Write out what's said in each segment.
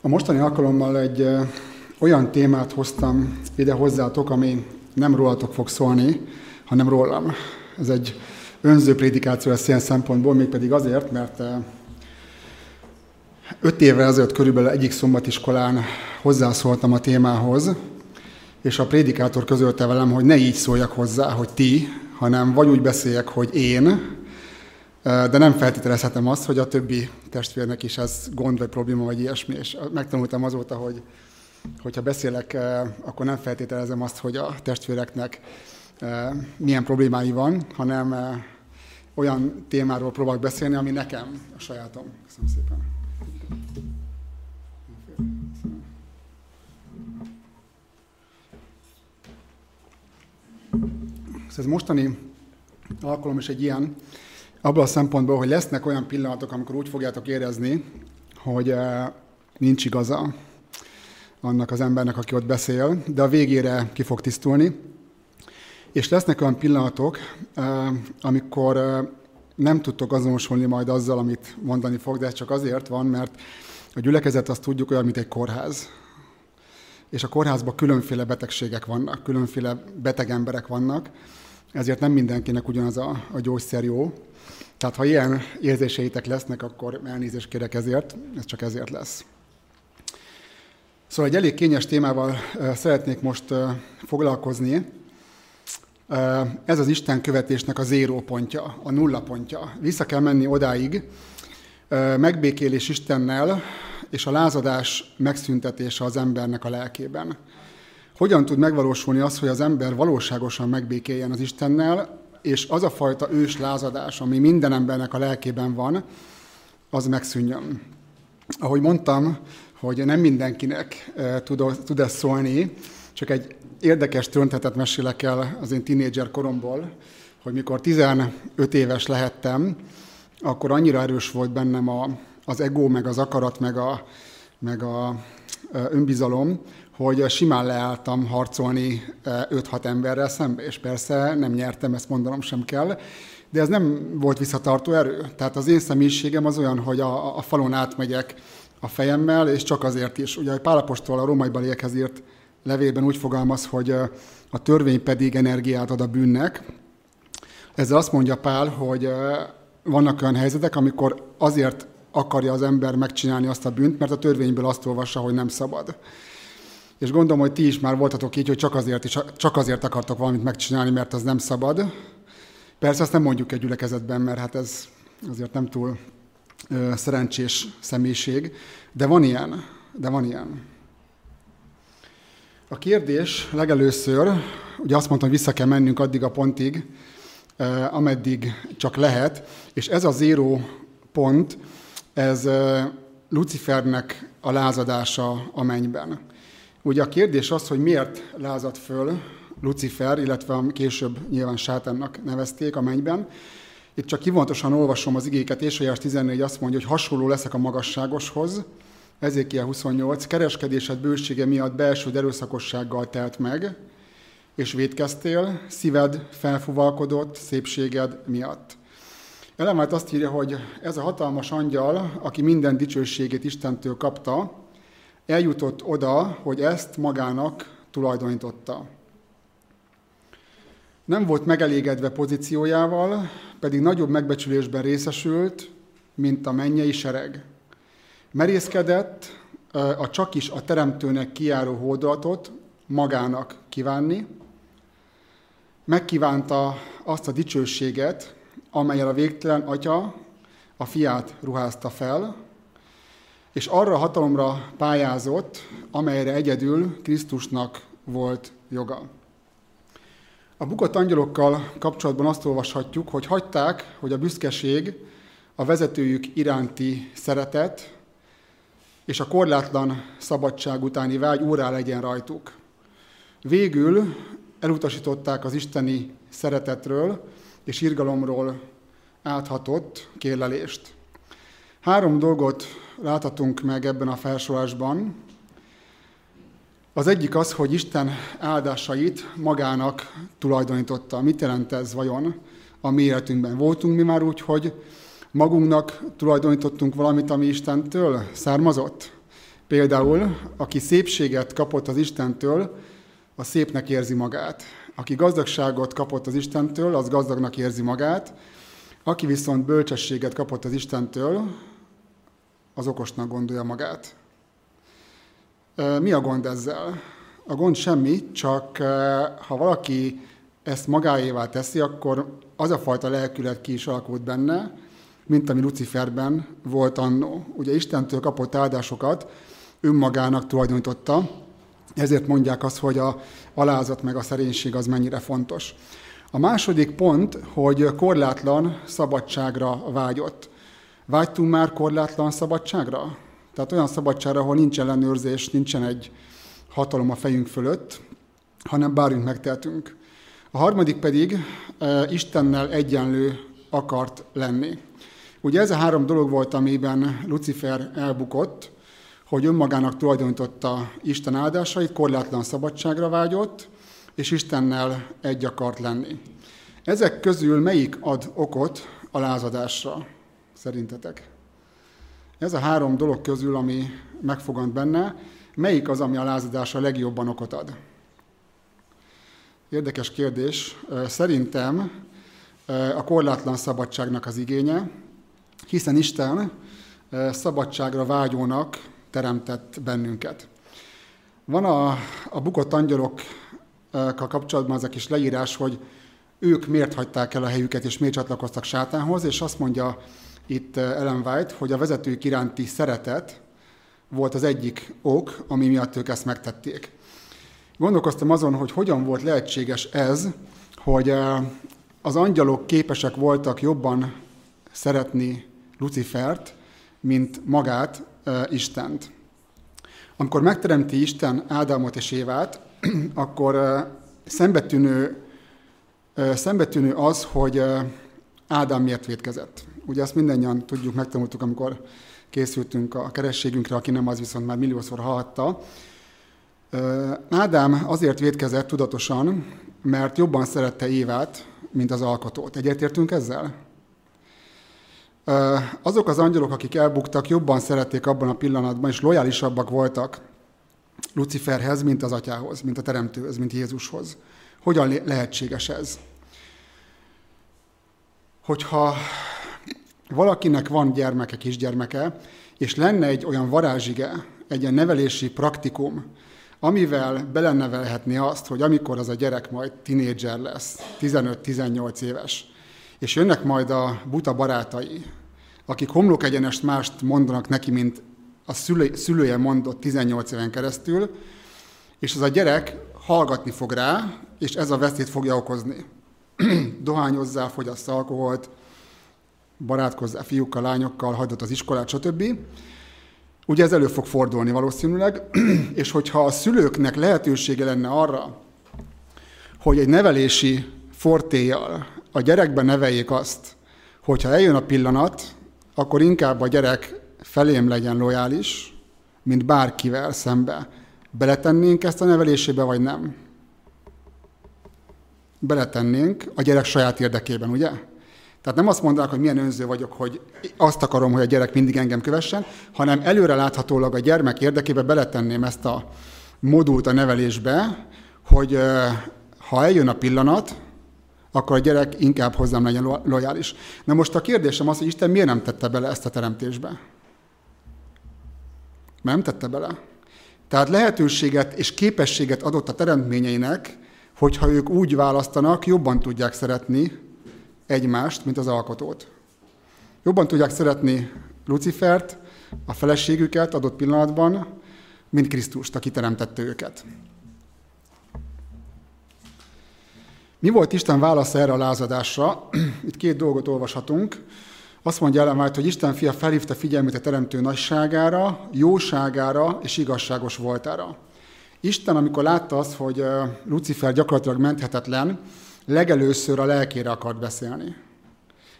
A mostani alkalommal egy olyan témát hoztam ide hozzátok, ami nem rólatok fog szólni, hanem rólam. Ez egy önző prédikáció lesz ilyen szempontból, mégpedig azért, mert öt évvel ezelőtt körülbelül egyik szombatiskolán hozzászóltam a témához, és a prédikátor közölte velem, hogy ne így szóljak hozzá, hogy ti, hanem vagy úgy beszéljek, hogy én, de nem feltételezhetem azt, hogy a többi testvérnek is ez gond vagy probléma vagy ilyesmi, és megtanultam azóta, hogy hogyha beszélek, akkor nem feltételezem azt, hogy a testvéreknek milyen problémái van, hanem olyan témáról próbálok beszélni, ami nekem a sajátom. Köszönöm szépen. Ez mostani alkalom is egy ilyen, abban a szempontból, hogy lesznek olyan pillanatok, amikor úgy fogjátok érezni, hogy nincs igaza annak az embernek, aki ott beszél, de a végére ki fog tisztulni. És lesznek olyan pillanatok, amikor nem tudtok azonosulni majd azzal, amit mondani fog, de ez csak azért van, mert a gyülekezet azt tudjuk olyan, mint egy kórház. És a kórházban különféle betegségek vannak, különféle beteg emberek vannak, ezért nem mindenkinek ugyanaz a, a gyógyszer jó. Tehát ha ilyen érzéseitek lesznek, akkor elnézést kérek ezért, ez csak ezért lesz. Szóval egy elég kényes témával szeretnék most foglalkozni. Ez az Isten követésnek a zéró pontja, a nulla pontja. Vissza kell menni odáig, megbékélés Istennel, és a lázadás megszüntetése az embernek a lelkében. Hogyan tud megvalósulni az, hogy az ember valóságosan megbékéljen az Istennel, és az a fajta ős lázadás, ami minden embernek a lelkében van, az megszűnjön. Ahogy mondtam, hogy nem mindenkinek tud, tud ez szólni, csak egy érdekes történetet mesélek el az én tínédzser koromból, hogy mikor 15 éves lehettem, akkor annyira erős volt bennem a, az ego, meg az akarat, meg a, meg a önbizalom, hogy simán leálltam harcolni 5-6 emberrel szembe, és persze nem nyertem, ezt mondanom sem kell, de ez nem volt visszatartó erő. Tehát az én személyiségem az olyan, hogy a, a falon átmegyek a fejemmel, és csak azért is. Ugye Pálapostól a római baliekhez írt levélben úgy fogalmaz, hogy a törvény pedig energiát ad a bűnnek. Ezzel azt mondja Pál, hogy vannak olyan helyzetek, amikor azért akarja az ember megcsinálni azt a bűnt, mert a törvényből azt olvassa, hogy nem szabad. És gondolom, hogy ti is már voltatok így, hogy csak azért, is, csak azért akartok valamit megcsinálni, mert az nem szabad. Persze azt nem mondjuk egy gyülekezetben, mert hát ez azért nem túl ö, szerencsés személyiség, de van ilyen, de van ilyen. A kérdés legelőször, ugye azt mondtam, hogy vissza kell mennünk addig a pontig, ameddig csak lehet, és ez a zéró pont, ez Lucifernek a lázadása a mennyben. Ugye a kérdés az, hogy miért lázad föl Lucifer, illetve később nyilván sátánnak nevezték a mennyben. Itt csak kivonatosan olvasom az igéket, és 14 azt mondja, hogy hasonló leszek a magasságoshoz, Ezékiel 28, kereskedésed bősége miatt belső erőszakossággal telt meg, és védkeztél, szíved felfuvalkodott szépséged miatt. Elemelt azt írja, hogy ez a hatalmas angyal, aki minden dicsőségét Istentől kapta, eljutott oda, hogy ezt magának tulajdonította. Nem volt megelégedve pozíciójával, pedig nagyobb megbecsülésben részesült, mint a mennyei sereg. Merészkedett a csak is a teremtőnek kiáró hódolatot magának kívánni, megkívánta azt a dicsőséget, amelyel a végtelen atya a fiát ruházta fel, és arra hatalomra pályázott, amelyre egyedül Krisztusnak volt joga. A bukott angyalokkal kapcsolatban azt olvashatjuk, hogy hagyták, hogy a büszkeség, a vezetőjük iránti szeretet és a korlátlan szabadság utáni vágy órá legyen rajtuk. Végül elutasították az isteni szeretetről és irgalomról áthatott kérlelést. Három dolgot láthatunk meg ebben a felsorásban. Az egyik az, hogy Isten áldásait magának tulajdonította. Mit jelent ez vajon a mi életünkben? Voltunk mi már úgy, hogy magunknak tulajdonítottunk valamit, ami Istentől származott? Például, aki szépséget kapott az Istentől, a szépnek érzi magát. Aki gazdagságot kapott az Istentől, az gazdagnak érzi magát. Aki viszont bölcsességet kapott az Istentől, az okosnak gondolja magát. Mi a gond ezzel? A gond semmi, csak ha valaki ezt magáévá teszi, akkor az a fajta lelkület ki is alakult benne, mint ami Luciferben volt annó. Ugye Istentől kapott áldásokat önmagának tulajdonította, ezért mondják azt, hogy a alázat meg a szerénység az mennyire fontos. A második pont, hogy korlátlan szabadságra vágyott. Vágytunk már korlátlan szabadságra? Tehát olyan szabadságra, ahol nincs ellenőrzés, nincsen egy hatalom a fejünk fölött, hanem bármit megtehetünk. A harmadik pedig e, Istennel egyenlő akart lenni. Ugye ez a három dolog volt, amiben Lucifer elbukott, hogy önmagának tulajdonította Isten áldásait, korlátlan szabadságra vágyott, és Istennel egy akart lenni. Ezek közül melyik ad okot a lázadásra, szerintetek? Ez a három dolog közül, ami megfogant benne, melyik az, ami a lázadásra legjobban okot ad? Érdekes kérdés. Szerintem a korlátlan szabadságnak az igénye, hiszen Isten szabadságra vágyónak teremtett bennünket. Van a, a bukott angyalokkal kapcsolatban az a kis leírás, hogy ők miért hagyták el a helyüket, és miért csatlakoztak sátánhoz, és azt mondja itt Ellen White, hogy a vezetők iránti szeretet volt az egyik ok, ami miatt ők ezt megtették. Gondolkoztam azon, hogy hogyan volt lehetséges ez, hogy az angyalok képesek voltak jobban szeretni Lucifert, mint magát, Istent. Amikor megteremti Isten Ádámot és Évát, akkor szembetűnő, szembetűnő az, hogy Ádám miért védkezett. Ugye ezt mindannyian tudjuk, megtanultuk, amikor készültünk a kerességünkre, aki nem az viszont már milliószor hallhatta. Ádám azért védkezett tudatosan, mert jobban szerette Évát, mint az alkotót. Egyetértünk ezzel? Azok az angyalok, akik elbuktak, jobban szerették abban a pillanatban, és lojálisabbak voltak Luciferhez, mint az atyához, mint a teremtőhöz, mint Jézushoz. Hogyan lehetséges ez? Hogyha valakinek van gyermeke, kisgyermeke, és lenne egy olyan varázsige, egy ilyen nevelési praktikum, amivel belenevelhetné azt, hogy amikor az a gyerek majd tinédzser lesz, 15-18 éves, és jönnek majd a buta barátai, akik homlok egyenest mást mondanak neki, mint a szülője mondott 18 éven keresztül, és az a gyerek hallgatni fog rá, és ez a veszélyt fogja okozni. Dohányozzál, fogyassz alkoholt, barátkozzál fiúkkal, lányokkal, hagyd az iskolát, stb. Ugye ez elő fog fordulni valószínűleg, és hogyha a szülőknek lehetősége lenne arra, hogy egy nevelési fortéjal a gyerekben neveljék azt, hogyha eljön a pillanat, akkor inkább a gyerek felém legyen lojális, mint bárkivel szembe. Beletennénk ezt a nevelésébe, vagy nem? Beletennénk a gyerek saját érdekében, ugye? Tehát nem azt mondanak, hogy milyen önző vagyok, hogy azt akarom, hogy a gyerek mindig engem kövessen, hanem előre láthatólag a gyermek érdekében beletenném ezt a modult a nevelésbe, hogy ha eljön a pillanat, akkor a gyerek inkább hozzám legyen lojális. Na most a kérdésem az, hogy Isten miért nem tette bele ezt a teremtésbe? Nem tette bele. Tehát lehetőséget és képességet adott a teremtményeinek, hogyha ők úgy választanak, jobban tudják szeretni egymást, mint az alkotót. Jobban tudják szeretni Lucifert, a feleségüket adott pillanatban, mint Krisztust, aki teremtette őket. Mi volt Isten válasza erre a lázadásra? Itt két dolgot olvashatunk. Azt mondja Ellen hogy Isten fia felhívta figyelmét a teremtő nagyságára, jóságára és igazságos voltára. Isten, amikor látta azt, hogy Lucifer gyakorlatilag menthetetlen, legelőször a lelkére akart beszélni.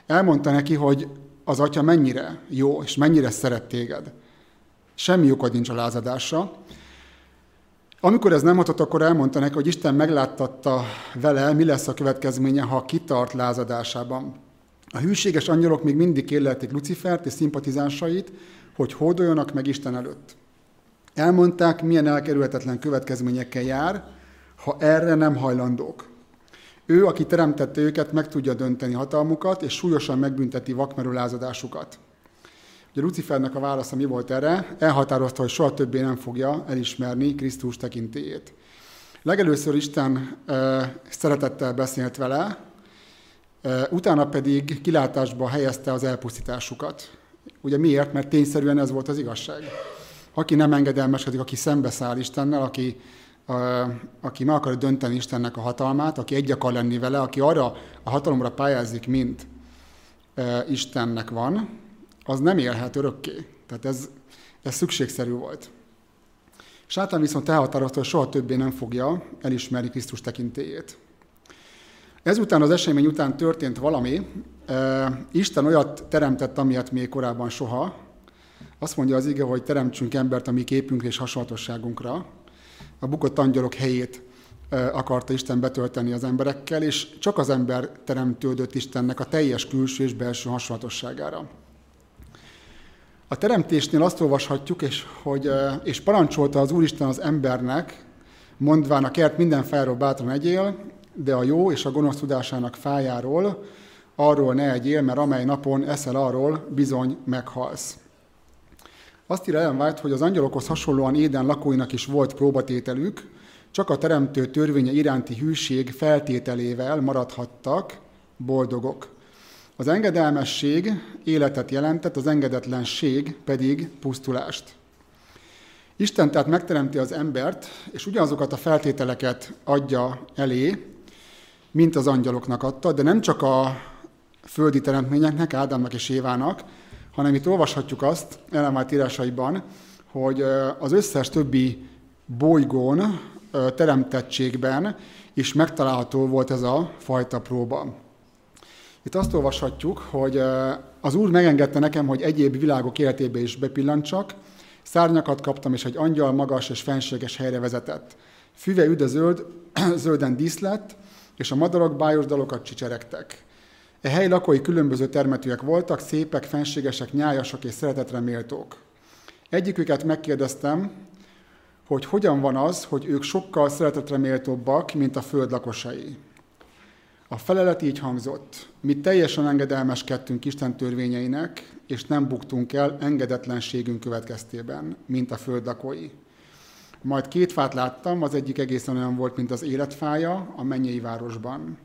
Elmondta neki, hogy az atya mennyire jó, és mennyire szeret téged. Semmi okod nincs a lázadásra, amikor ez nem hatott, akkor elmondta neki, hogy Isten megláttatta vele, mi lesz a következménye, ha kitart lázadásában. A hűséges angyalok még mindig kérlelték Lucifert és szimpatizánsait, hogy hódoljanak meg Isten előtt. Elmondták, milyen elkerülhetetlen következményekkel jár, ha erre nem hajlandók. Ő, aki teremtette őket, meg tudja dönteni hatalmukat, és súlyosan megbünteti vakmerülázadásukat. Ugye Lucifernek a válasza mi volt erre? Elhatározta, hogy soha többé nem fogja elismerni Krisztus tekintélyét. Legelőször Isten e, szeretettel beszélt vele, e, utána pedig kilátásba helyezte az elpusztításukat. Ugye miért? Mert tényszerűen ez volt az igazság. Aki nem engedelmeskedik, aki szembeszáll Istennel, aki, aki meg akar dönteni Istennek a hatalmát, aki egy akar lenni vele, aki arra a hatalomra pályázik, mint e, Istennek van, az nem élhet örökké. Tehát ez, ez szükségszerű volt. Sátán viszont elhatározta, hogy soha többé nem fogja elismerni Krisztus tekintélyét. Ezután az esemény után történt valami, Isten olyat teremtett, amilyet még korábban soha. Azt mondja az ige, hogy teremtsünk embert a mi képünkre és hasonlatosságunkra. A bukott angyalok helyét akarta Isten betölteni az emberekkel, és csak az ember teremtődött Istennek a teljes külső és belső hasonlatosságára. A teremtésnél azt olvashatjuk, és, hogy, és parancsolta az Úristen az embernek, mondván a kert minden fájáról bátran egyél, de a jó és a gonosz tudásának fájáról arról ne egyél, mert amely napon eszel arról, bizony meghalsz. Azt írja Ellen White, hogy az angyalokhoz hasonlóan Éden lakóinak is volt próbatételük, csak a teremtő törvénye iránti hűség feltételével maradhattak boldogok. Az engedelmesség életet jelentett, az engedetlenség pedig pusztulást. Isten tehát megteremti az embert, és ugyanazokat a feltételeket adja elé, mint az angyaloknak adta, de nem csak a földi teremtményeknek, Ádámnak és Évának, hanem itt olvashatjuk azt elemált írásaiban, hogy az összes többi bolygón, teremtettségben is megtalálható volt ez a fajta próba. Itt azt olvashatjuk, hogy az Úr megengedte nekem, hogy egyéb világok életébe is bepillantsak, szárnyakat kaptam, és egy angyal magas és fenséges helyre vezetett. Füve üde zöld, zölden díszlett, és a madarak bájos dalokat csicseregtek. E hely lakói különböző termetűek voltak, szépek, fenségesek, nyájasak és szeretetre méltók. Egyiküket megkérdeztem, hogy hogyan van az, hogy ők sokkal szeretetre méltóbbak, mint a föld lakosai. A felelet így hangzott, mi teljesen engedelmeskedtünk Isten törvényeinek, és nem buktunk el engedetlenségünk következtében, mint a föld lakói. Majd két fát láttam, az egyik egészen olyan volt, mint az életfája a mennyei városban.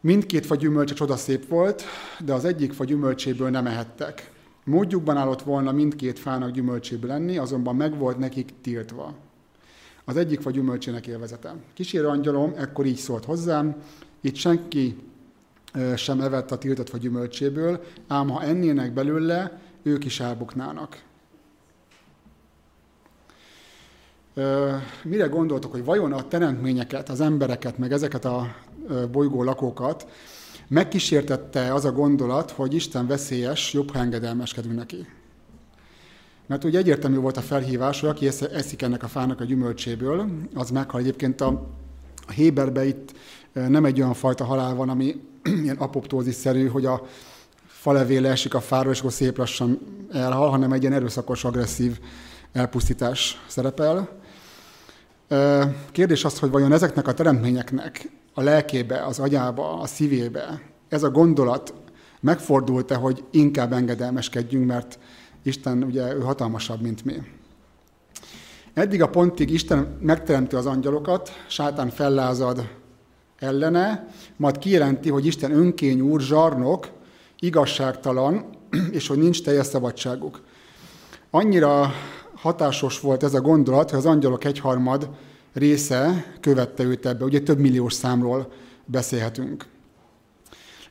Mindkét fa gyümölcse csodaszép volt, de az egyik fa gyümölcséből nem ehettek. Módjukban állott volna mindkét fának gyümölcséből lenni, azonban meg volt nekik tiltva. Az egyik fa gyümölcsének élvezete. Kísérő angyalom ekkor így szólt hozzám, itt senki sem evett a tiltott fa gyümölcséből, ám ha ennének belőle, ők is elbuknának. Mire gondoltok, hogy vajon a teremtményeket, az embereket, meg ezeket a bolygó lakókat megkísértette az a gondolat, hogy Isten veszélyes, jobb, ha engedelmeskedünk neki. Mert ugye egyértelmű volt a felhívás, hogy aki eszik ennek a fának a gyümölcséből, az meghal. Egyébként a, a Héberbe itt nem egy olyan fajta halál van, ami ilyen apoptózis-szerű, hogy a falevél esik a fáról, és akkor szép lassan elhal, hanem egy ilyen erőszakos, agresszív elpusztítás szerepel. Kérdés az, hogy vajon ezeknek a teremtményeknek a lelkébe, az agyába, a szívébe ez a gondolat megfordult-e, hogy inkább engedelmeskedjünk, mert Isten ugye ő hatalmasabb, mint mi. Eddig a pontig Isten megteremti az angyalokat, sátán fellázad ellene, majd kijelenti, hogy Isten önkény úr, zsarnok, igazságtalan, és hogy nincs teljes szabadságuk. Annyira hatásos volt ez a gondolat, hogy az angyalok egyharmad része követte őt ebbe. Ugye több milliós számról beszélhetünk.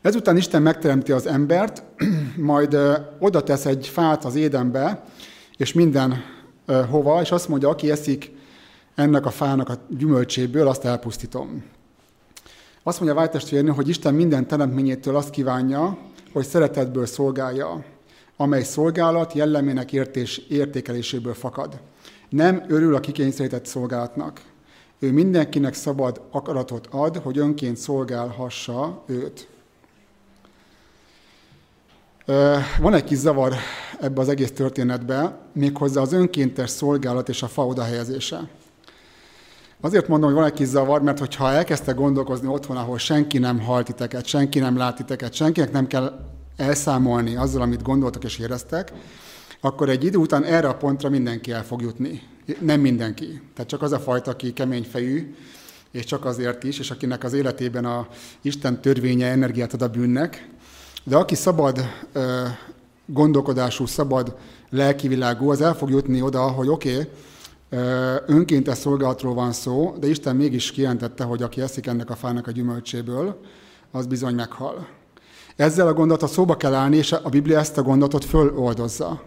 Ezután Isten megteremti az embert, majd oda tesz egy fát az édenbe, és minden hova, és azt mondja, aki eszik ennek a fának a gyümölcséből, azt elpusztítom. Azt mondja Vájtestvérnő, hogy Isten minden teremtményétől azt kívánja, hogy szeretetből szolgálja, amely szolgálat jellemének értés, értékeléséből fakad. Nem örül a kikényszerített szolgálatnak. Ő mindenkinek szabad akaratot ad, hogy önként szolgálhassa őt. Van egy kis zavar ebbe az egész történetbe, méghozzá az önkéntes szolgálat és a fa odahelyezése. Azért mondom, hogy van egy kis zavar, mert hogyha elkezdte gondolkozni otthon, ahol senki nem halt titeket, senki nem lát titeket, senkinek nem kell elszámolni azzal, amit gondoltak és éreztek, akkor egy idő után erre a pontra mindenki el fog jutni. Nem mindenki. Tehát csak az a fajta, aki kemény fejű, és csak azért is, és akinek az életében a Isten törvénye energiát ad a bűnnek. De aki szabad gondolkodású, szabad lelkivilágú, az el fog jutni oda, hogy oké, okay, önkéntes szolgálatról van szó, de Isten mégis kijelentette, hogy aki eszik ennek a fának a gyümölcséből, az bizony meghal. Ezzel a gondolatot szóba kell állni, és a Biblia ezt a gondolatot föloldozza.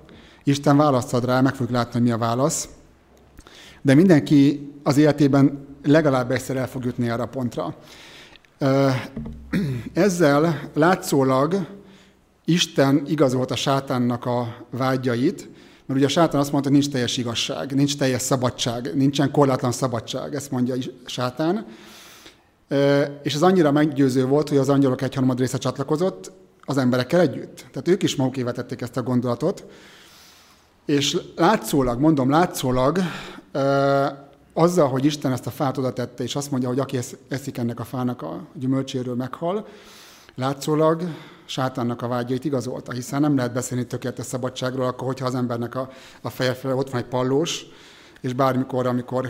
Isten választ ad rá, meg fogjuk látni, hogy mi a válasz. De mindenki az életében legalább egyszer el fog jutni erre a pontra. Ezzel látszólag Isten igazolta sátánnak a vágyait, mert ugye a sátán azt mondta, hogy nincs teljes igazság, nincs teljes szabadság, nincsen korlátlan szabadság, ezt mondja sátán. És ez annyira meggyőző volt, hogy az angyalok egyharmad része csatlakozott az emberekkel együtt. Tehát ők is maguk vetették ezt a gondolatot. És látszólag, mondom, látszólag, azzal, hogy Isten ezt a fát oda tette, és azt mondja, hogy aki eszik ennek a fának a gyümölcséről meghal, látszólag sátánnak a vágyait igazolta, hiszen nem lehet beszélni tökéletes szabadságról, akkor, hogyha az embernek a, a feje fel ott van egy pallós, és bármikor, amikor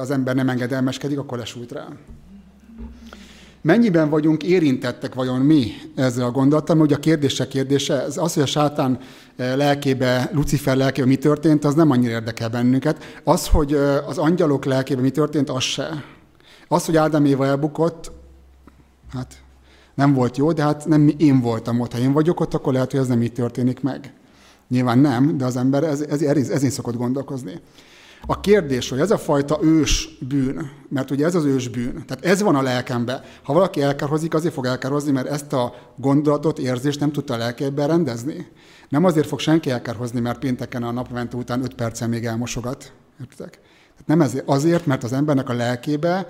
az ember nem engedelmeskedik, akkor lesújt rá. Mennyiben vagyunk érintettek vajon mi ezzel a gondolattal? Mert ugye a kérdése kérdése, ez az, hogy a sátán lelkébe, Lucifer lelkébe mi történt, az nem annyira érdekel bennünket. Az, hogy az angyalok lelkébe mi történt, az se. Az, hogy Ádám Éva elbukott, hát nem volt jó, de hát nem én voltam ott. Ha én vagyok ott, akkor lehet, hogy ez nem így történik meg. Nyilván nem, de az ember ez, ez, ez, ezén szokott gondolkozni. A kérdés, hogy ez a fajta ős bűn, mert ugye ez az ős bűn, tehát ez van a lelkemben. Ha valaki elkárhozik, azért fog elkárhozni, mert ezt a gondolatot, érzést nem tudta a lelkében rendezni. Nem azért fog senki elkárhozni, mert pénteken a napvente után 5 percen még elmosogat. Értek? Tehát nem ezért, azért, mert az embernek a lelkébe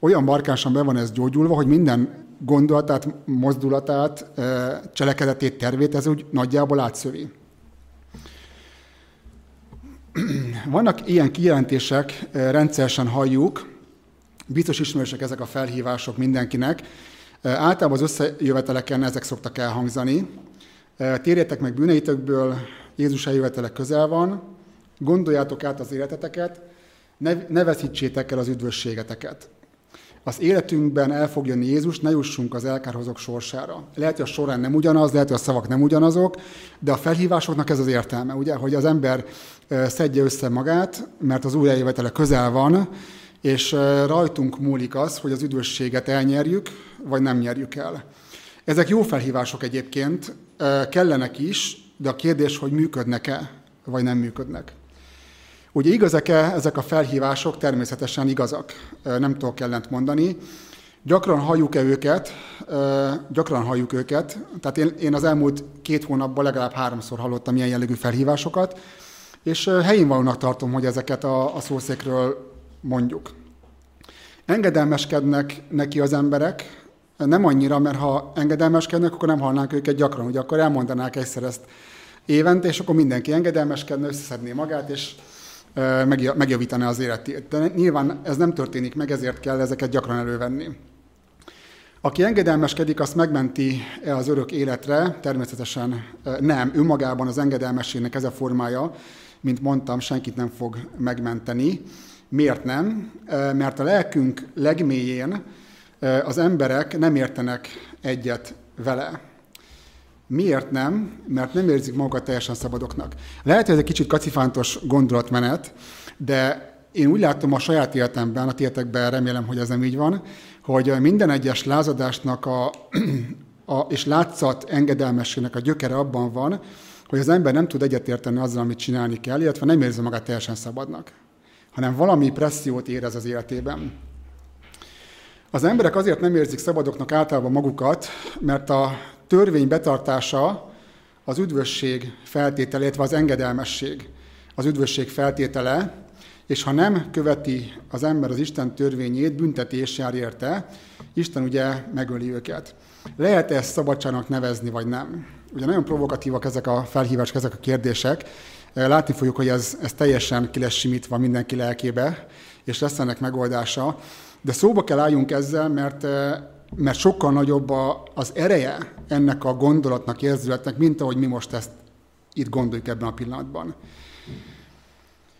olyan markánsan be van ez gyógyulva, hogy minden gondolatát, mozdulatát, cselekedetét, tervét ez úgy nagyjából átszövi. Vannak ilyen kijelentések, rendszeresen halljuk, biztos ismerősek ezek a felhívások mindenkinek. Általában az összejöveteleken ezek szoktak elhangzani. Térjetek meg bűneitökből, Jézus eljövetele közel van, gondoljátok át az életeteket, ne, ne veszítsétek el az üdvösségeteket az életünkben el fog jönni Jézus, ne jussunk az elkárhozók sorsára. Lehet, hogy a során nem ugyanaz, lehet, hogy a szavak nem ugyanazok, de a felhívásoknak ez az értelme, ugye, hogy az ember szedje össze magát, mert az új eljövetele közel van, és rajtunk múlik az, hogy az üdvösséget elnyerjük, vagy nem nyerjük el. Ezek jó felhívások egyébként, kellenek is, de a kérdés, hogy működnek-e, vagy nem működnek. Ugye igazak-e ezek a felhívások? Természetesen igazak, nem tudok ellent mondani. Gyakran halljuk-e őket? Gyakran halljuk őket. Tehát én, én az elmúlt két hónapban legalább háromszor hallottam ilyen jellegű felhívásokat, és helyén valónak tartom, hogy ezeket a, a szószékről mondjuk. Engedelmeskednek neki az emberek, nem annyira, mert ha engedelmeskednek, akkor nem hallnánk őket gyakran, hogy akkor elmondanák egyszer ezt évente, és akkor mindenki engedelmeskedne, összeszedné magát, és megjavítani az életét. De nyilván ez nem történik meg, ezért kell ezeket gyakran elővenni. Aki engedelmeskedik, azt megmenti-e az örök életre? Természetesen nem. Önmagában az engedelmességnek ez a formája, mint mondtam, senkit nem fog megmenteni. Miért nem? Mert a lelkünk legmélyén az emberek nem értenek egyet vele. Miért nem? Mert nem érzik magukat teljesen szabadoknak. Lehet, hogy ez egy kicsit kacifántos gondolatmenet, de én úgy látom a saját életemben, a tietekben remélem, hogy ez nem így van, hogy minden egyes lázadásnak a, a, és látszat engedelmességnek a gyökere abban van, hogy az ember nem tud egyetérteni azzal, amit csinálni kell, illetve nem érzi magát teljesen szabadnak, hanem valami pressziót érez az életében. Az emberek azért nem érzik szabadoknak általában magukat, mert a törvény betartása az üdvösség feltétele, illetve az engedelmesség az üdvösség feltétele, és ha nem követi az ember az Isten törvényét, büntetés jár érte, Isten ugye megöli őket. Lehet ezt szabadságnak nevezni, vagy nem? Ugye nagyon provokatívak ezek a felhívások, ezek a kérdések. Látni fogjuk, hogy ez, ez teljesen ki lesz simítva mindenki lelkébe, és lesz ennek megoldása. De szóba kell álljunk ezzel, mert, mert sokkal nagyobb a, az ereje ennek a gondolatnak, érzületnek, mint ahogy mi most ezt itt gondoljuk ebben a pillanatban.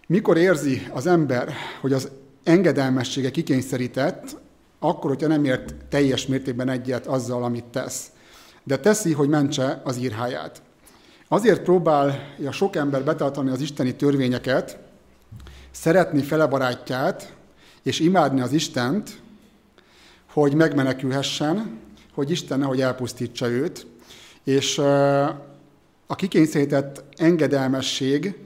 Mikor érzi az ember, hogy az engedelmessége kikényszerített, akkor, hogyha nem ért teljes mértékben egyet azzal, amit tesz. De teszi, hogy mentse az írháját. Azért próbálja sok ember betartani az isteni törvényeket, szeretni fele barátját, és imádni az Istent, hogy megmenekülhessen, hogy Isten nehogy elpusztítsa őt, és a kikényszerített engedelmesség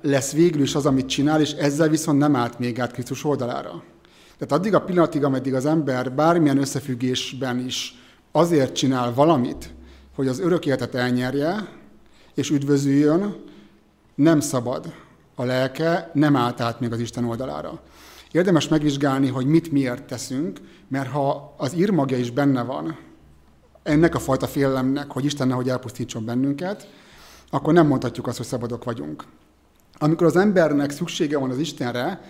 lesz végül is az, amit csinál, és ezzel viszont nem állt még át Krisztus oldalára. Tehát addig a pillanatig, ameddig az ember bármilyen összefüggésben is azért csinál valamit, hogy az örök életet elnyerje, és üdvözüljön, nem szabad a lelke, nem állt át még az Isten oldalára. Érdemes megvizsgálni, hogy mit miért teszünk, mert ha az írmagja is benne van, ennek a fajta félelemnek, hogy Isten nehogy elpusztítson bennünket, akkor nem mondhatjuk azt, hogy szabadok vagyunk. Amikor az embernek szüksége van az Istenre,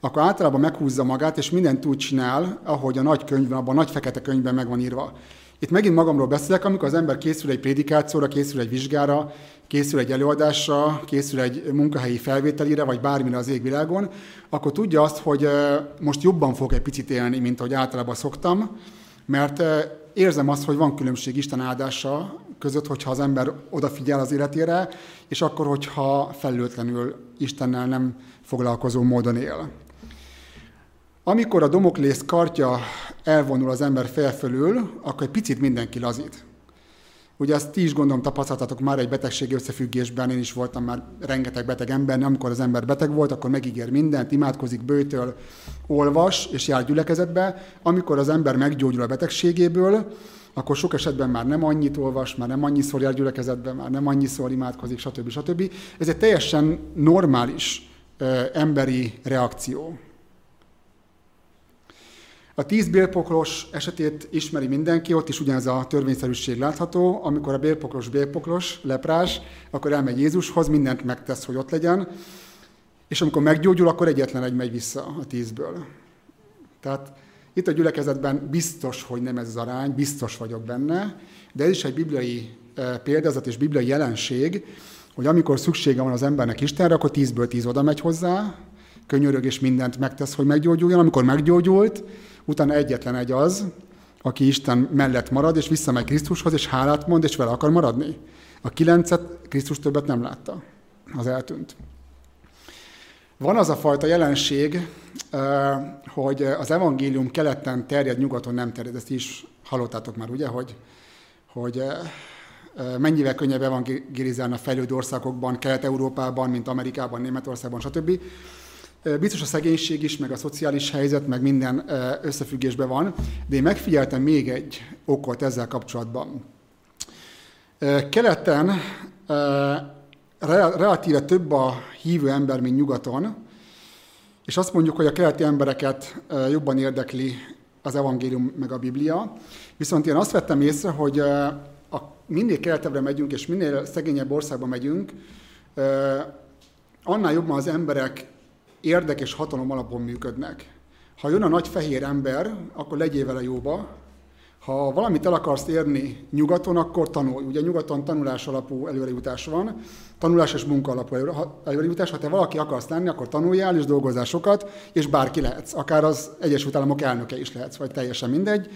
akkor általában meghúzza magát, és mindent úgy csinál, ahogy a nagy könyvben, abban a nagy fekete könyvben meg van írva. Itt megint magamról beszélek, amikor az ember készül egy prédikációra, készül egy vizsgára, készül egy előadásra, készül egy munkahelyi felvételire, vagy bármire az égvilágon, akkor tudja azt, hogy most jobban fog egy picit élni, mint ahogy általában szoktam, mert érzem azt, hogy van különbség Isten áldása között, hogyha az ember odafigyel az életére, és akkor, hogyha felültlenül Istennel nem foglalkozó módon él. Amikor a domoklész kartja elvonul az ember fel fölül, akkor egy picit mindenki lazít. Ugye ezt ti is gondolom tapasztaltatok már egy betegségi összefüggésben, én is voltam már rengeteg beteg ember, amikor az ember beteg volt, akkor megígér mindent, imádkozik, bőtől, olvas és jár gyülekezetbe. Amikor az ember meggyógyul a betegségéből, akkor sok esetben már nem annyit olvas, már nem annyiszor jár gyülekezetbe, már nem annyiszor imádkozik, stb. stb. Ez egy teljesen normális emberi reakció. A tíz bélpoklos esetét ismeri mindenki, ott is ugyanez a törvényszerűség látható. Amikor a bélpoklos bélpoklos, leprás, akkor elmegy Jézushoz, mindent megtesz, hogy ott legyen, és amikor meggyógyul, akkor egyetlen egy megy vissza a tízből. Tehát itt a gyülekezetben biztos, hogy nem ez az arány, biztos vagyok benne, de ez is egy bibliai eh, példázat és bibliai jelenség, hogy amikor szüksége van az embernek Istenre, akkor tízből tíz oda megy hozzá, könyörög és mindent megtesz, hogy meggyógyuljon. Amikor meggyógyult, utána egyetlen egy az, aki Isten mellett marad, és visszamegy Krisztushoz, és hálát mond, és vele akar maradni. A kilencet Krisztus többet nem látta. Az eltűnt. Van az a fajta jelenség, hogy az evangélium keleten terjed, nyugaton nem terjed. Ezt is hallottátok már, ugye, hogy, hogy mennyivel könnyebb evangélizálni a fejlődő országokban, Kelet-Európában, mint Amerikában, Németországban, stb. Biztos a szegénység is, meg a szociális helyzet, meg minden összefüggésben van, de én megfigyeltem még egy okot ezzel kapcsolatban. Keleten relatíve több a hívő ember, mint nyugaton, és azt mondjuk, hogy a keleti embereket jobban érdekli az evangélium meg a Biblia. Viszont én azt vettem észre, hogy a, minél keletebbre megyünk, és minél szegényebb országba megyünk, annál jobban az emberek érdek és hatalom alapon működnek. Ha jön a nagy fehér ember, akkor legyél vele jóba. Ha valamit el akarsz érni nyugaton, akkor tanulj. Ugye nyugaton tanulás alapú előrejutás van, tanulás és munka alapú előrejutás. Ha te valaki akarsz lenni, akkor tanuljál és dolgozzál sokat, és bárki lehetsz. Akár az Egyesült Államok elnöke is lehetsz, vagy teljesen mindegy.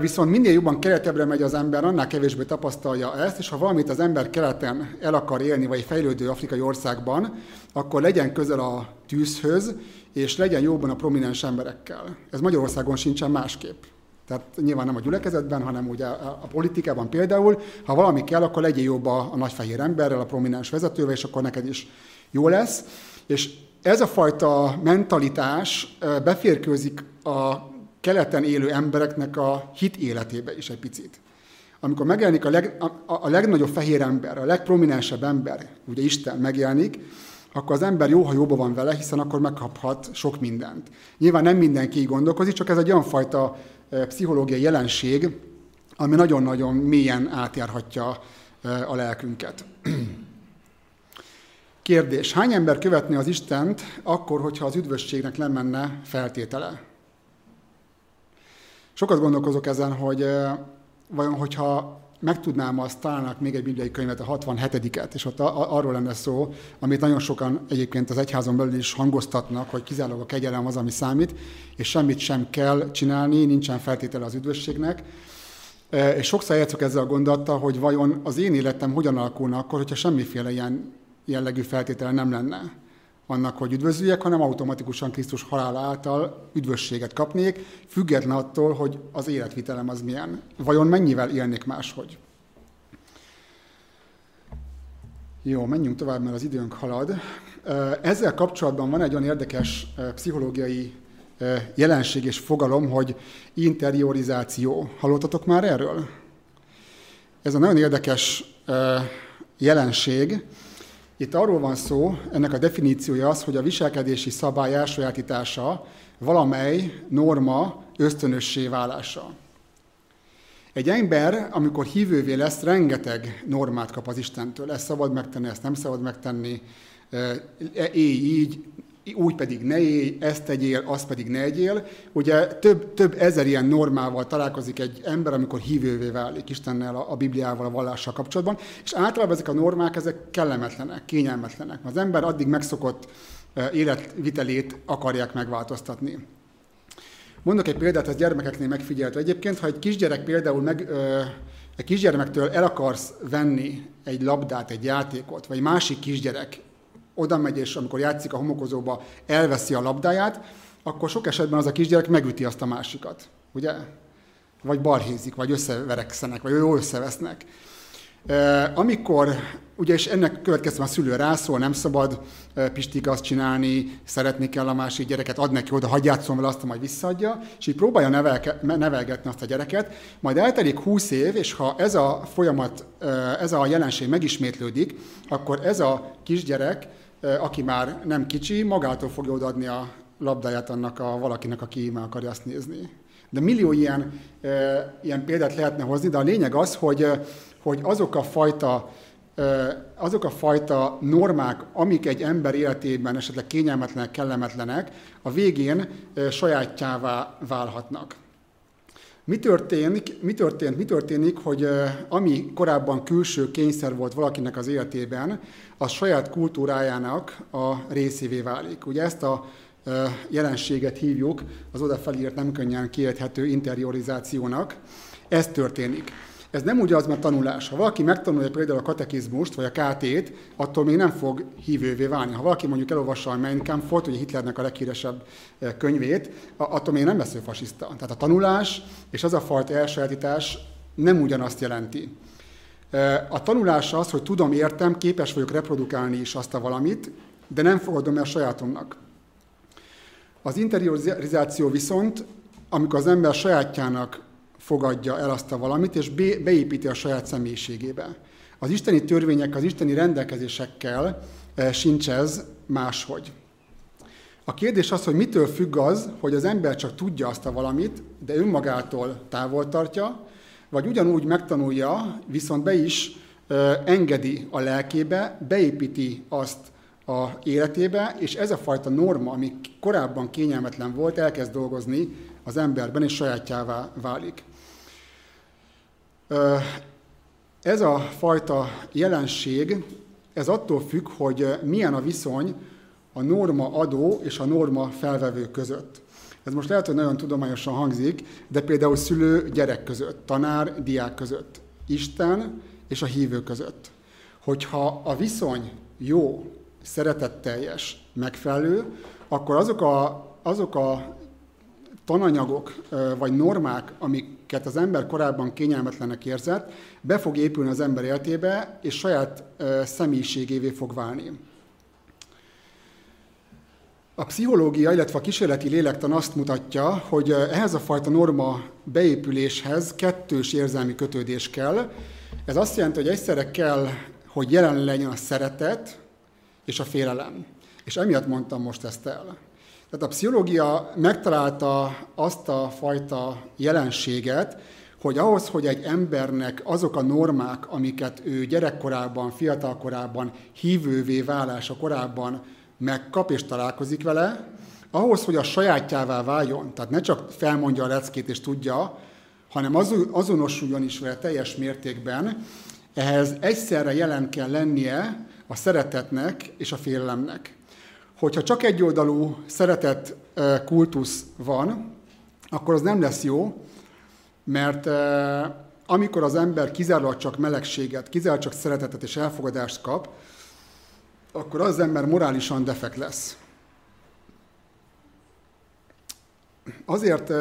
Viszont minél jobban keletebbre megy az ember, annál kevésbé tapasztalja ezt, és ha valamit az ember keleten el akar élni, vagy fejlődő afrikai országban, akkor legyen közel a tűzhöz, és legyen jóban a prominens emberekkel. Ez Magyarországon sincsen másképp. Tehát nyilván nem a gyülekezetben, hanem ugye a politikában például, ha valami kell, akkor legyél jobb a, a nagyfehér emberrel, a prominens vezetővel, és akkor neked is jó lesz. És ez a fajta mentalitás beférkőzik a keleten élő embereknek a hit életébe is egy picit. Amikor megjelenik a, leg, a, a legnagyobb fehér ember, a legprominensebb ember, ugye Isten megjelenik, akkor az ember jó, ha jóban van vele, hiszen akkor megkaphat sok mindent. Nyilván nem mindenki így gondolkozik, csak ez egy olyan fajta pszichológiai jelenség, ami nagyon-nagyon mélyen átjárhatja a lelkünket. Kérdés. Hány ember követné az Istent akkor, hogyha az üdvösségnek nem menne feltétele? Sokat gondolkozok ezen, hogy vajon, hogyha megtudnám azt, találnak még egy bibliai könyvet, a 67-et, és ott arról lenne szó, amit nagyon sokan egyébként az egyházon belül is hangoztatnak, hogy kizárólag a kegyelem az, ami számít, és semmit sem kell csinálni, nincsen feltétele az üdvösségnek. És sokszor játszok ezzel a gondolattal, hogy vajon az én életem hogyan alakulna akkor, hogyha semmiféle ilyen jellegű feltétele nem lenne annak, hogy üdvözüljek, hanem automatikusan Krisztus halála által üdvösséget kapnék, független attól, hogy az életvitelem az milyen. Vajon mennyivel élnék máshogy? Jó, menjünk tovább, mert az időnk halad. Ezzel kapcsolatban van egy olyan érdekes pszichológiai jelenség és fogalom, hogy interiorizáció. Hallottatok már erről? Ez a nagyon érdekes jelenség, itt arról van szó, ennek a definíciója az, hogy a viselkedési szabály elsajátítása valamely norma ösztönössé válása. Egy ember, amikor hívővé lesz, rengeteg normát kap az Istentől. Ezt szabad megtenni, ezt nem szabad megtenni, élj így, úgy pedig ne élj, ezt tegyél, azt pedig ne egyél. Ugye több, több ezer ilyen normával találkozik egy ember, amikor hívővé válik Istennel, a, a Bibliával, a vallással kapcsolatban, és általában ezek a normák, ezek kellemetlenek, kényelmetlenek. Az ember addig megszokott életvitelét akarják megváltoztatni. Mondok egy példát, ez gyermekeknél megfigyelhető. Egyébként, ha egy kisgyerek például meg, ö, egy kisgyermektől el akarsz venni egy labdát, egy játékot, vagy másik kisgyerek oda megy, és amikor játszik a homokozóba, elveszi a labdáját, akkor sok esetben az a kisgyerek megüti azt a másikat, ugye? Vagy balhézik, vagy összeverekszenek, vagy jól összevesznek. Amikor, ugye és ennek következtében a szülő rászól, nem szabad Pistik azt csinálni, szeretni kell a másik gyereket, ad neki oda, hagyj játszom vele, azt majd visszaadja, és így próbálja nevelke, nevelgetni azt a gyereket, majd eltelik 20 év, és ha ez a folyamat, ez a jelenség megismétlődik, akkor ez a kisgyerek aki már nem kicsi, magától fogja odaadni a labdáját annak a valakinek, aki meg akarja azt nézni. De millió ilyen, ilyen példát lehetne hozni, de a lényeg az, hogy, hogy azok a fajta azok a fajta normák, amik egy ember életében esetleg kényelmetlenek, kellemetlenek, a végén sajátjává válhatnak. Mi történik, mi történt, mi történik, hogy ami korábban külső kényszer volt valakinek az életében, az saját kultúrájának a részévé válik. Ugye ezt a jelenséget hívjuk az oda felírt nem könnyen kiérthető interiorizációnak. Ez történik. Ez nem úgy az, mert tanulás. Ha valaki megtanulja például a katekizmust, vagy a KT-t, attól még nem fog hívővé válni. Ha valaki mondjuk elolvassa a Mein Kampfot, ugye Hitlernek a leghíresebb eh, könyvét, attól még nem lesz ő fasiszta. Tehát a tanulás és az a fajta elsajátítás nem ugyanazt jelenti. Eh, a tanulás az, hogy tudom, értem, képes vagyok reprodukálni is azt a valamit, de nem fogadom el sajátomnak. Az interiorizáció viszont, amikor az ember sajátjának fogadja el azt a valamit, és beépíti a saját személyiségébe. Az isteni törvények, az isteni rendelkezésekkel eh, sincs ez máshogy. A kérdés az, hogy mitől függ az, hogy az ember csak tudja azt a valamit, de önmagától távol tartja, vagy ugyanúgy megtanulja, viszont be is eh, engedi a lelkébe, beépíti azt a életébe, és ez a fajta norma, ami korábban kényelmetlen volt, elkezd dolgozni az emberben, és sajátjává válik. Ez a fajta jelenség, ez attól függ, hogy milyen a viszony a norma adó és a norma felvevő között. Ez most lehet, hogy nagyon tudományosan hangzik, de például szülő gyerek között, tanár diák között, Isten és a hívő között. Hogyha a viszony jó, szeretetteljes, megfelelő, akkor azok a, azok a tananyagok vagy normák, amiket az ember korábban kényelmetlenek érzett, be fog épülni az ember életébe, és saját személyiségévé fog válni. A pszichológia, illetve a kísérleti lélektan azt mutatja, hogy ehhez a fajta norma beépüléshez kettős érzelmi kötődés kell. Ez azt jelenti, hogy egyszerre kell, hogy jelen legyen a szeretet és a félelem. És emiatt mondtam most ezt el. Tehát a pszichológia megtalálta azt a fajta jelenséget, hogy ahhoz, hogy egy embernek azok a normák, amiket ő gyerekkorában, fiatalkorában, hívővé válása korában megkap és találkozik vele, ahhoz, hogy a sajátjává váljon, tehát ne csak felmondja a leckét és tudja, hanem azonosuljon is vele teljes mértékben, ehhez egyszerre jelen kell lennie a szeretetnek és a félelemnek. Hogyha csak egyoldalú szeretet kultusz van, akkor az nem lesz jó, mert amikor az ember kizárólag csak melegséget, kizárólag csak szeretetet és elfogadást kap, akkor az ember morálisan defekt lesz. Azért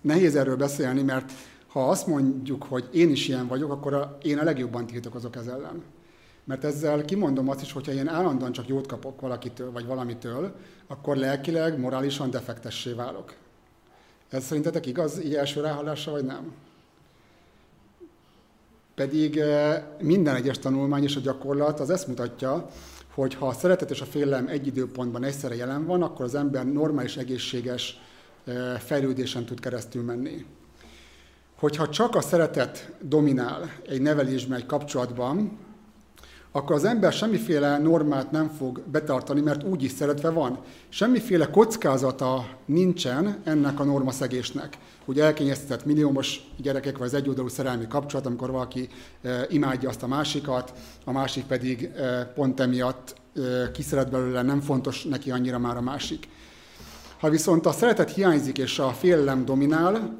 nehéz erről beszélni, mert ha azt mondjuk, hogy én is ilyen vagyok, akkor én a legjobban tiltakozok ez ellen. Mert ezzel kimondom azt is, hogyha én állandóan csak jót kapok valakitől, vagy valamitől, akkor lelkileg, morálisan defektessé válok. Ez szerintetek igaz így első ráhallásra, vagy nem? Pedig minden egyes tanulmány és a gyakorlat az ezt mutatja, hogy ha a szeretet és a félelem egy időpontban egyszerre jelen van, akkor az ember normális, egészséges fejlődésen tud keresztül menni. Hogyha csak a szeretet dominál egy nevelésben, egy kapcsolatban, akkor az ember semmiféle normát nem fog betartani, mert úgy is szeretve van. Semmiféle kockázata nincsen ennek a normaszegésnek. Hogy elkényeztetett milliómos gyerekek, vagy az egyoldalú szerelmi kapcsolat, amikor valaki e, imádja azt a másikat, a másik pedig e, pont emiatt e, kiszeret belőle, nem fontos neki annyira már a másik. Ha viszont a szeretet hiányzik és a félelem dominál,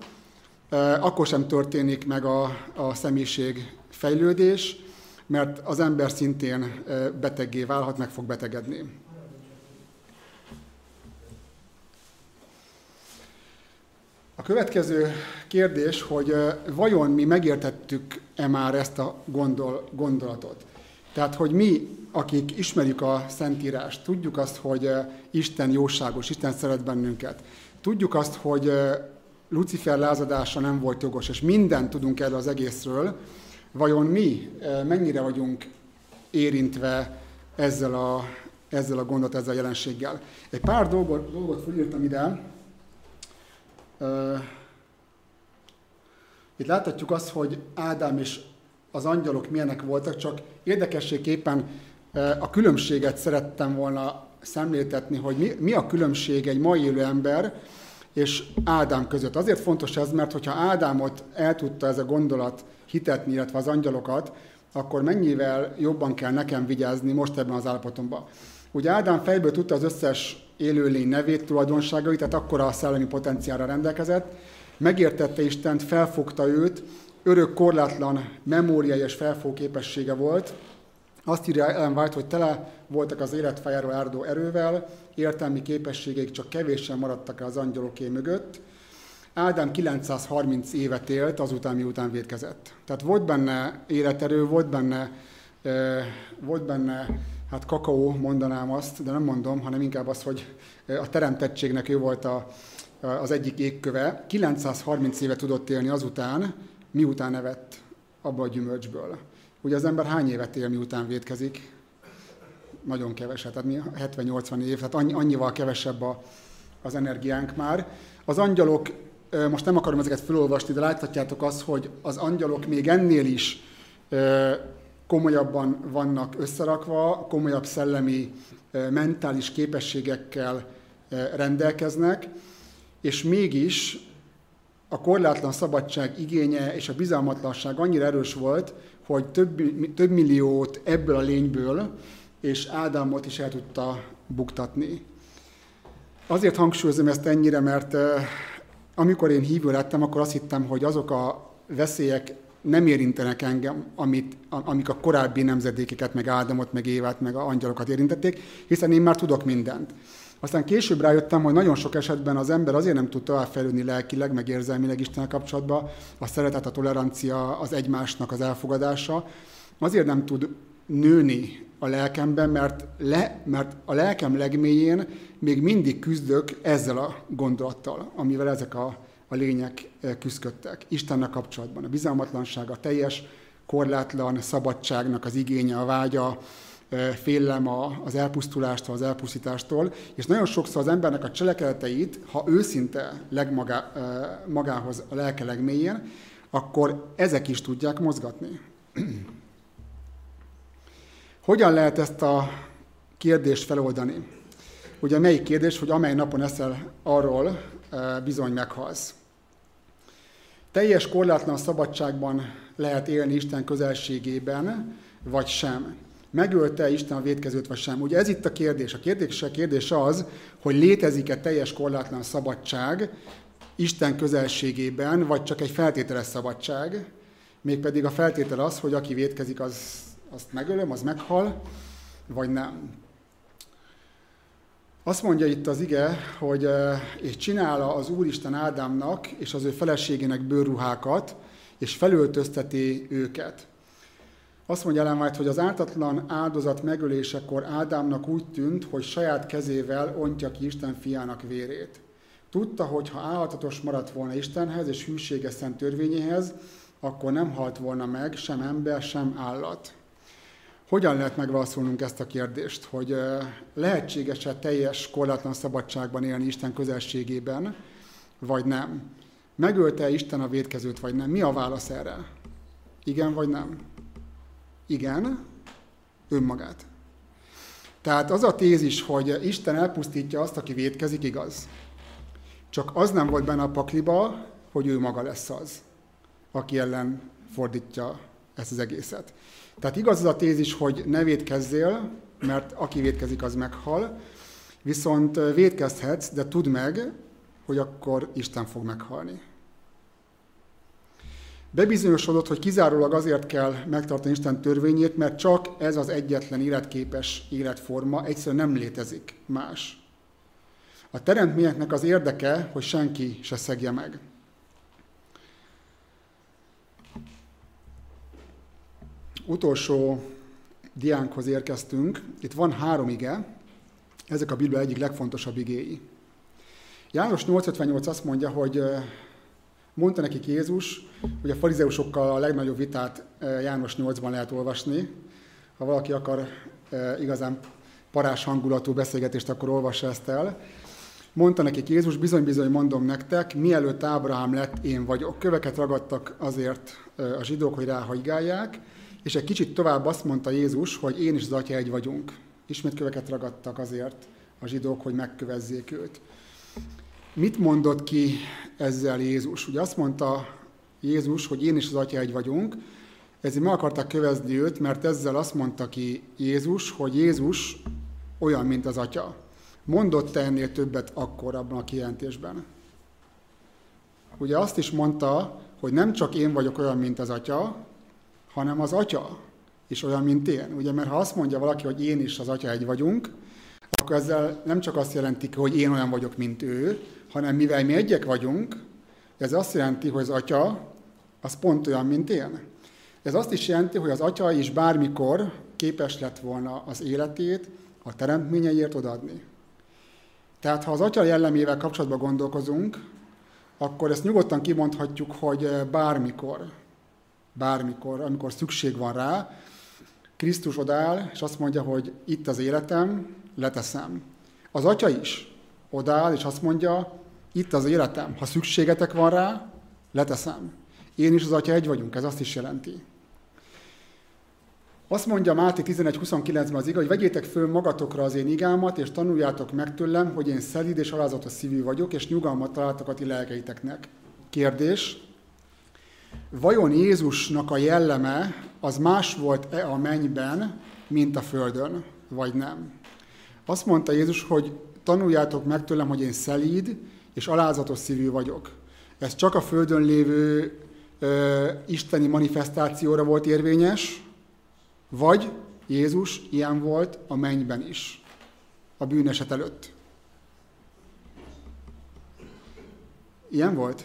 akkor sem történik meg a, a személyiség fejlődés, mert az ember szintén beteggé válhat, meg fog betegedni. A következő kérdés, hogy vajon mi megértettük-e már ezt a gondol, gondolatot? Tehát, hogy mi, akik ismerjük a Szentírást, tudjuk azt, hogy Isten jóságos, Isten szeret bennünket. Tudjuk azt, hogy Lucifer lázadása nem volt jogos, és mindent tudunk erről az egészről, vajon mi mennyire vagyunk érintve ezzel a, ezzel a gondot, ezzel a jelenséggel. Egy pár dolgot, dolgot felírtam ide. Itt láthatjuk azt, hogy Ádám és az angyalok milyenek voltak, csak érdekességképpen a különbséget szerettem volna szemléltetni, hogy mi, mi a különbség egy mai élő ember és Ádám között. Azért fontos ez, mert hogyha Ádámot el tudta ez a gondolat hitetni, illetve az angyalokat, akkor mennyivel jobban kell nekem vigyázni most ebben az állapotomban. Ugye Ádám fejből tudta az összes élőlény nevét, tulajdonságait, tehát akkor a szellemi potenciára rendelkezett, megértette Istent, felfogta őt, örök korlátlan memóriai és felfogképessége volt, azt írja Ellen White, hogy tele voltak az életfájáról árdó erővel, értelmi képességeik csak kevésen maradtak el az angyaloké mögött. Ádám 930 évet élt azután, miután védkezett. Tehát volt benne életerő, volt benne, volt benne hát kakaó, mondanám azt, de nem mondom, hanem inkább az, hogy a teremtettségnek ő volt a, az egyik égköve. 930 évet tudott élni azután, miután evett abba a gyümölcsből. Ugye az ember hány évet él, miután védkezik? Nagyon keveset, tehát mi 70-80 év, tehát annyi, annyival kevesebb a, az energiánk már. Az angyalok, most nem akarom ezeket felolvasni, de láthatjátok azt, hogy az angyalok még ennél is komolyabban vannak összerakva, komolyabb szellemi, mentális képességekkel rendelkeznek, és mégis a korlátlan szabadság igénye és a bizalmatlanság annyira erős volt, hogy több, több milliót ebből a lényből, és Ádámot is el tudta buktatni. Azért hangsúlyozom ezt ennyire, mert amikor én hívő lettem, akkor azt hittem, hogy azok a veszélyek nem érintenek engem, amit, amik a korábbi nemzedékeket, meg Ádámot, meg Évát, meg a angyalokat érintették, hiszen én már tudok mindent. Aztán később rájöttem, hogy nagyon sok esetben az ember azért nem tud továbbfejlődni lelkileg, meg érzelmileg Istennel kapcsolatban, a szeretet, a tolerancia, az egymásnak az elfogadása, azért nem tud nőni a lelkemben, mert, le, mert a lelkem legmélyén még mindig küzdök ezzel a gondolattal, amivel ezek a, a lények eh, küzdöttek. Istennel kapcsolatban a bizalmatlanság, a teljes, korlátlan szabadságnak az igénye, a vágya, félelem az elpusztulástól, az elpusztítástól, és nagyon sokszor az embernek a cselekedeteit, ha őszinte legmagához a lelke legmélyén, akkor ezek is tudják mozgatni. Hogyan lehet ezt a kérdést feloldani? Ugye melyik kérdés, hogy amely napon eszel, arról e, bizony meghalsz. Teljes korlátlan szabadságban lehet élni Isten közelségében, vagy sem. Megölte Isten a védkezőt, vagy sem? Ugye ez itt a kérdés. A kérdés, a kérdés az, hogy létezik-e teljes korlátlan szabadság Isten közelségében, vagy csak egy feltételes szabadság. Mégpedig a feltétel az, hogy aki védkezik, az, azt megölöm, az meghal, vagy nem. Azt mondja itt az ige, hogy és csinálja az Úristen Ádámnak és az ő feleségének bőrruhákat, és felöltözteti őket. Azt mondja Ellen White, hogy az ártatlan áldozat megölésekor Ádámnak úgy tűnt, hogy saját kezével ontja ki Isten fiának vérét. Tudta, hogy ha állhatatos maradt volna Istenhez és hűséges szent törvényéhez, akkor nem halt volna meg sem ember, sem állat. Hogyan lehet megválaszolnunk ezt a kérdést, hogy lehetséges-e teljes korlátlan szabadságban élni Isten közelségében, vagy nem? Megölte Isten a védkezőt, vagy nem? Mi a válasz erre? Igen vagy nem? Igen, önmagát. Tehát az a tézis, hogy Isten elpusztítja azt, aki védkezik, igaz. Csak az nem volt benne a pakliba, hogy ő maga lesz az, aki ellen fordítja ezt az egészet. Tehát igaz az a tézis, hogy ne védkezzél, mert aki védkezik, az meghal, viszont védkezhetsz, de tudd meg, hogy akkor Isten fog meghalni. Bebizonyosodott, hogy kizárólag azért kell megtartani Isten törvényét, mert csak ez az egyetlen életképes életforma, egyszerűen nem létezik más. A teremtményeknek az érdeke, hogy senki se szegje meg. Utolsó diánkhoz érkeztünk. Itt van három ige, ezek a Biblia egyik legfontosabb igéi. János 858 azt mondja, hogy mondta nekik Jézus, hogy a farizeusokkal a legnagyobb vitát János 8-ban lehet olvasni. Ha valaki akar igazán parás hangulatú beszélgetést, akkor olvassa ezt el. Mondta nekik Jézus, bizony-bizony mondom nektek, mielőtt Ábrahám lett, én vagyok. Köveket ragadtak azért a zsidók, hogy ráhagygálják, és egy kicsit tovább azt mondta Jézus, hogy én is az atya egy vagyunk. Ismét köveket ragadtak azért a zsidók, hogy megkövezzék őt. Mit mondott ki ezzel Jézus? Ugye azt mondta Jézus, hogy én is az atya egy vagyunk, ezért meg akarták kövezni őt, mert ezzel azt mondta ki Jézus, hogy Jézus olyan, mint az atya. Mondott-e ennél többet akkor abban a kijelentésben? Ugye azt is mondta, hogy nem csak én vagyok olyan, mint az atya, hanem az atya is olyan, mint én. Ugye, mert ha azt mondja valaki, hogy én is az atya egy vagyunk, akkor ezzel nem csak azt jelenti, hogy én olyan vagyok, mint ő, hanem mivel mi egyek vagyunk, ez azt jelenti, hogy az atya az pont olyan, mint én. Ez azt is jelenti, hogy az atya is bármikor képes lett volna az életét a teremtményeiért odaadni. Tehát ha az atya jellemével kapcsolatban gondolkozunk, akkor ezt nyugodtan kimondhatjuk, hogy bármikor, bármikor, amikor szükség van rá, Krisztus odáll, és azt mondja, hogy itt az életem, leteszem. Az atya is odáll, és azt mondja, itt az életem, ha szükségetek van rá, leteszem. Én is az atya egy vagyunk, ez azt is jelenti. Azt mondja Máté 11.29-ben az iga, hogy vegyétek föl magatokra az én igámat, és tanuljátok meg tőlem, hogy én szelíd és alázatos szívű vagyok, és nyugalmat találtak a ti lelkeiteknek. Kérdés, vajon Jézusnak a jelleme az más volt-e a mennyben, mint a földön, vagy nem? Azt mondta Jézus, hogy tanuljátok meg tőlem, hogy én szelíd és alázatos szívű vagyok. Ez csak a földön lévő ö, isteni manifestációra volt érvényes, vagy Jézus ilyen volt a mennyben is, a bűneset előtt. Ilyen volt?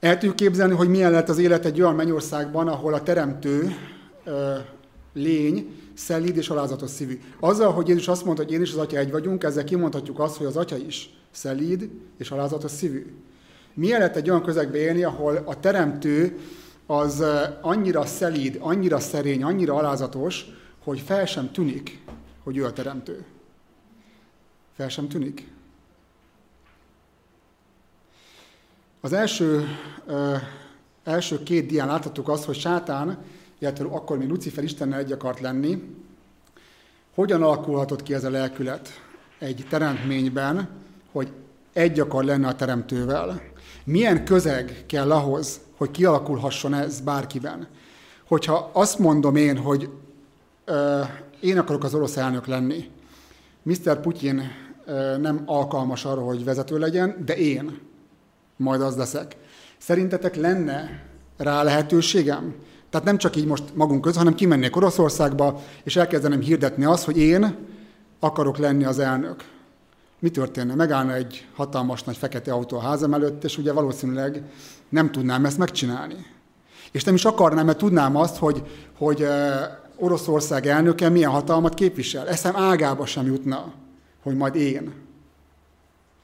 El tudjuk képzelni, hogy milyen lett az élet egy olyan mennyországban, ahol a teremtő ö, lény szelíd és alázatos szívű. Azzal, hogy Jézus azt mondta, hogy én is az Atya egy vagyunk, ezzel kimondhatjuk azt, hogy az Atya is szelíd és alázatos szívű. Milyen lett egy olyan közegbe élni, ahol a teremtő az annyira szelíd, annyira szerény, annyira alázatos, hogy fel sem tűnik, hogy ő a teremtő. Fel sem tűnik. Az első, első két dián láthattuk azt, hogy sátán, illetve akkor még Lucifer Istennel egy akart lenni, hogyan alakulhatott ki ez a lelkület egy teremtményben, hogy egy akar lenni a teremtővel. Milyen közeg kell ahhoz, hogy kialakulhasson ez bárkiben. Hogyha azt mondom én, hogy ö, én akarok az orosz elnök lenni, Mr. Putyin ö, nem alkalmas arra, hogy vezető legyen, de én majd az leszek. Szerintetek lenne rá lehetőségem? Tehát nem csak így most magunk között, hanem kimennék Oroszországba, és elkezdeném hirdetni azt, hogy én akarok lenni az elnök. Mi történne? Megállna egy hatalmas nagy fekete autó a házam előtt, és ugye valószínűleg nem tudnám ezt megcsinálni. És nem is akarnám, mert tudnám azt, hogy, hogy Oroszország elnöke milyen hatalmat képvisel. Eszem ágába sem jutna, hogy majd én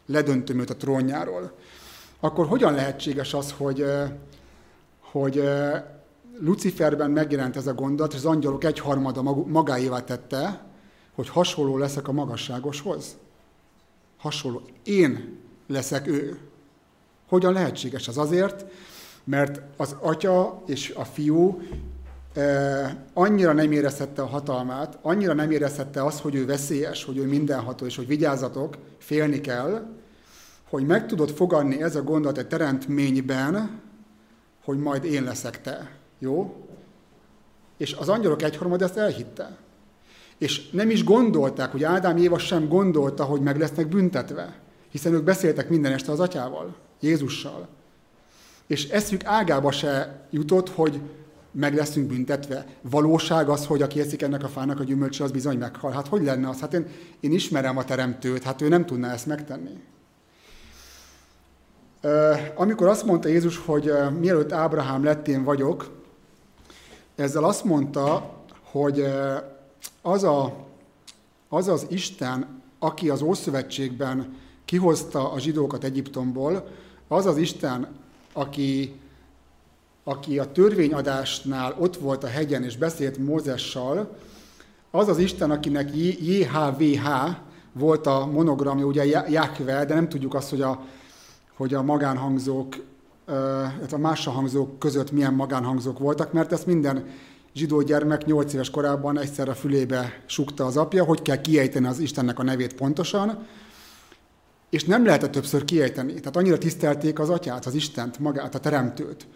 ledöntöm őt a trónjáról. Akkor hogyan lehetséges az, hogy, hogy Luciferben megjelent ez a gondolat, és az angyalok egyharmada magáévá tette, hogy hasonló leszek a magasságoshoz? Hasonló. Én leszek ő. Hogyan lehetséges? Az azért, mert az atya és a fiú annyira nem érezhette a hatalmát, annyira nem érezhette azt, hogy ő veszélyes, hogy ő mindenható, és hogy vigyázzatok, félni kell, hogy meg tudod fogadni ez a gondolat egy teremtményben, hogy majd én leszek te. Jó? És az angyalok egyharmad ezt elhitte. És nem is gondolták, hogy Ádám Éva sem gondolta, hogy meg lesznek büntetve. Hiszen ők beszéltek minden este az atyával, Jézussal. És eszük ágába se jutott, hogy meg leszünk büntetve. Valóság az, hogy aki eszik ennek a fának a gyümölcse, az bizony meghal. Hát hogy lenne az? Hát én, én ismerem a teremtőt, hát ő nem tudná ezt megtenni. Amikor azt mondta Jézus, hogy mielőtt Ábrahám lett, én vagyok, ezzel azt mondta, hogy az, a, az az Isten, aki az Ószövetségben kihozta a zsidókat Egyiptomból, az az Isten, aki, aki a törvényadásnál ott volt a hegyen és beszélt Mózessal, az az Isten, akinek JHVH volt a monogramja, ugye Jakve, de nem tudjuk azt, hogy a, hogy a magánhangzók, a más hangzók között milyen magánhangzók voltak, mert ezt minden zsidó gyermek 8 éves korában egyszer a fülébe sukta az apja, hogy kell kiejteni az Istennek a nevét pontosan, és nem lehetett többször kiejteni. Tehát annyira tisztelték az atyát, az Istent, magát, a teremtőt.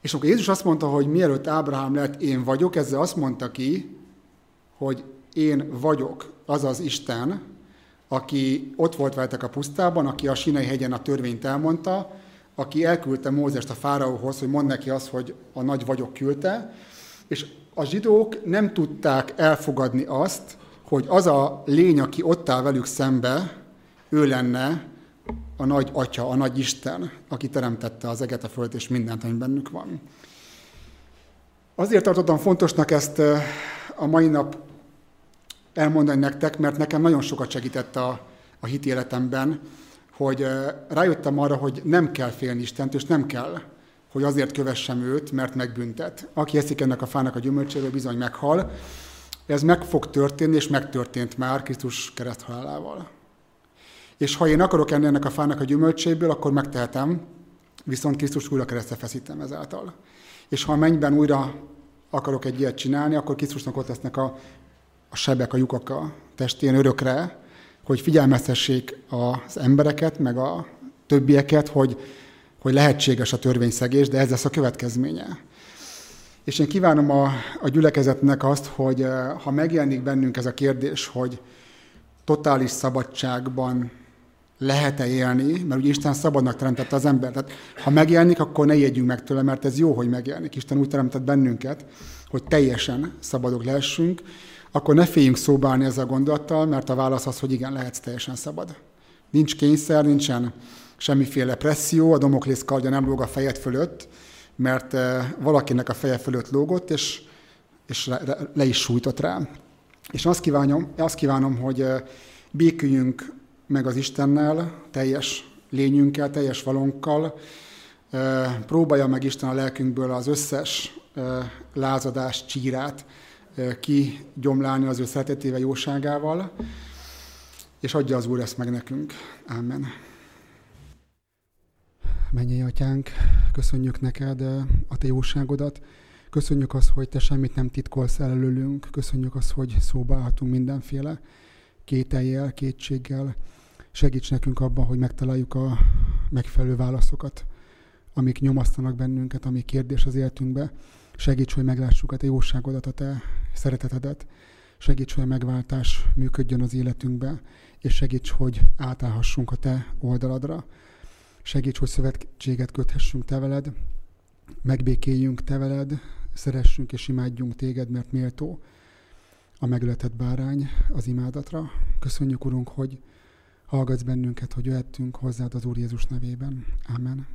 És akkor Jézus azt mondta, hogy mielőtt Ábrahám lett, én vagyok, ezzel azt mondta ki, hogy én vagyok az az Isten, aki ott volt veletek a pusztában, aki a Sinai hegyen a törvényt elmondta, aki elküldte Mózest a fáraóhoz, hogy mond neki azt, hogy a nagy vagyok küldte, és a zsidók nem tudták elfogadni azt, hogy az a lény, aki ott áll velük szembe, ő lenne a nagy atya, a nagy Isten, aki teremtette az eget, a föld és mindent, ami bennük van. Azért tartottam fontosnak ezt a mai nap elmondani nektek, mert nekem nagyon sokat segített a, a hit életemben, hogy rájöttem arra, hogy nem kell félni Istent, és nem kell, hogy azért kövessem őt, mert megbüntet. Aki eszik ennek a fának a gyümölcséről, bizony meghal. Ez meg fog történni, és megtörtént már Krisztus kereszthalálával. És ha én akarok enni ennek a fának a gyümölcséből, akkor megtehetem, viszont Krisztus újra keresztre feszítem ezáltal. És ha a mennyben újra akarok egy ilyet csinálni, akkor Krisztusnak ott lesznek a, a sebek, a lyukak a testén örökre, hogy figyelmeztessék az embereket, meg a többieket, hogy, hogy lehetséges a törvényszegés, de ez lesz a következménye. És én kívánom a, a gyülekezetnek azt, hogy eh, ha megjelenik bennünk ez a kérdés, hogy totális szabadságban lehet-e élni, mert ugye Isten szabadnak teremtette az embert. Tehát ha megjelenik, akkor ne jegyünk meg tőle, mert ez jó, hogy megjelenik. Isten úgy teremtett bennünket, hogy teljesen szabadok lehessünk, akkor ne féljünk szóbálni ezzel a gondolattal, mert a válasz az, hogy igen, lehetsz teljesen szabad. Nincs kényszer, nincsen semmiféle presszió, a domoklész kardja nem lóg a fejed fölött, mert eh, valakinek a feje fölött lógott, és, és le, le is sújtott rá. És azt kívánom, azt kívánom, hogy eh, béküljünk meg az Istennel, teljes lényünkkel, teljes valónkkal, eh, próbálja meg Isten a lelkünkből az összes lázadást, csírát, kigyomlálni az ő szeretetével, jóságával, és adja az Úr ezt meg nekünk. Amen. mennyi atyánk, köszönjük neked a te jóságodat, köszönjük azt, hogy te semmit nem titkolsz előlünk, köszönjük azt, hogy szóba állhatunk mindenféle kételjel, kétséggel. Segíts nekünk abban, hogy megtaláljuk a megfelelő válaszokat, amik nyomasztanak bennünket, ami kérdés az életünkbe. Segíts, hogy meglássuk a te jóságodat, a te szeretetedet. Segíts, hogy a megváltás működjön az életünkbe, és segíts, hogy átállhassunk a te oldaladra. Segíts, hogy szövetséget köthessünk te veled, megbékéljünk te veled, szeressünk és imádjunk téged, mert méltó a megületett bárány az imádatra. Köszönjük, Urunk, hogy hallgatsz bennünket, hogy jöhettünk hozzád az Úr Jézus nevében. Amen.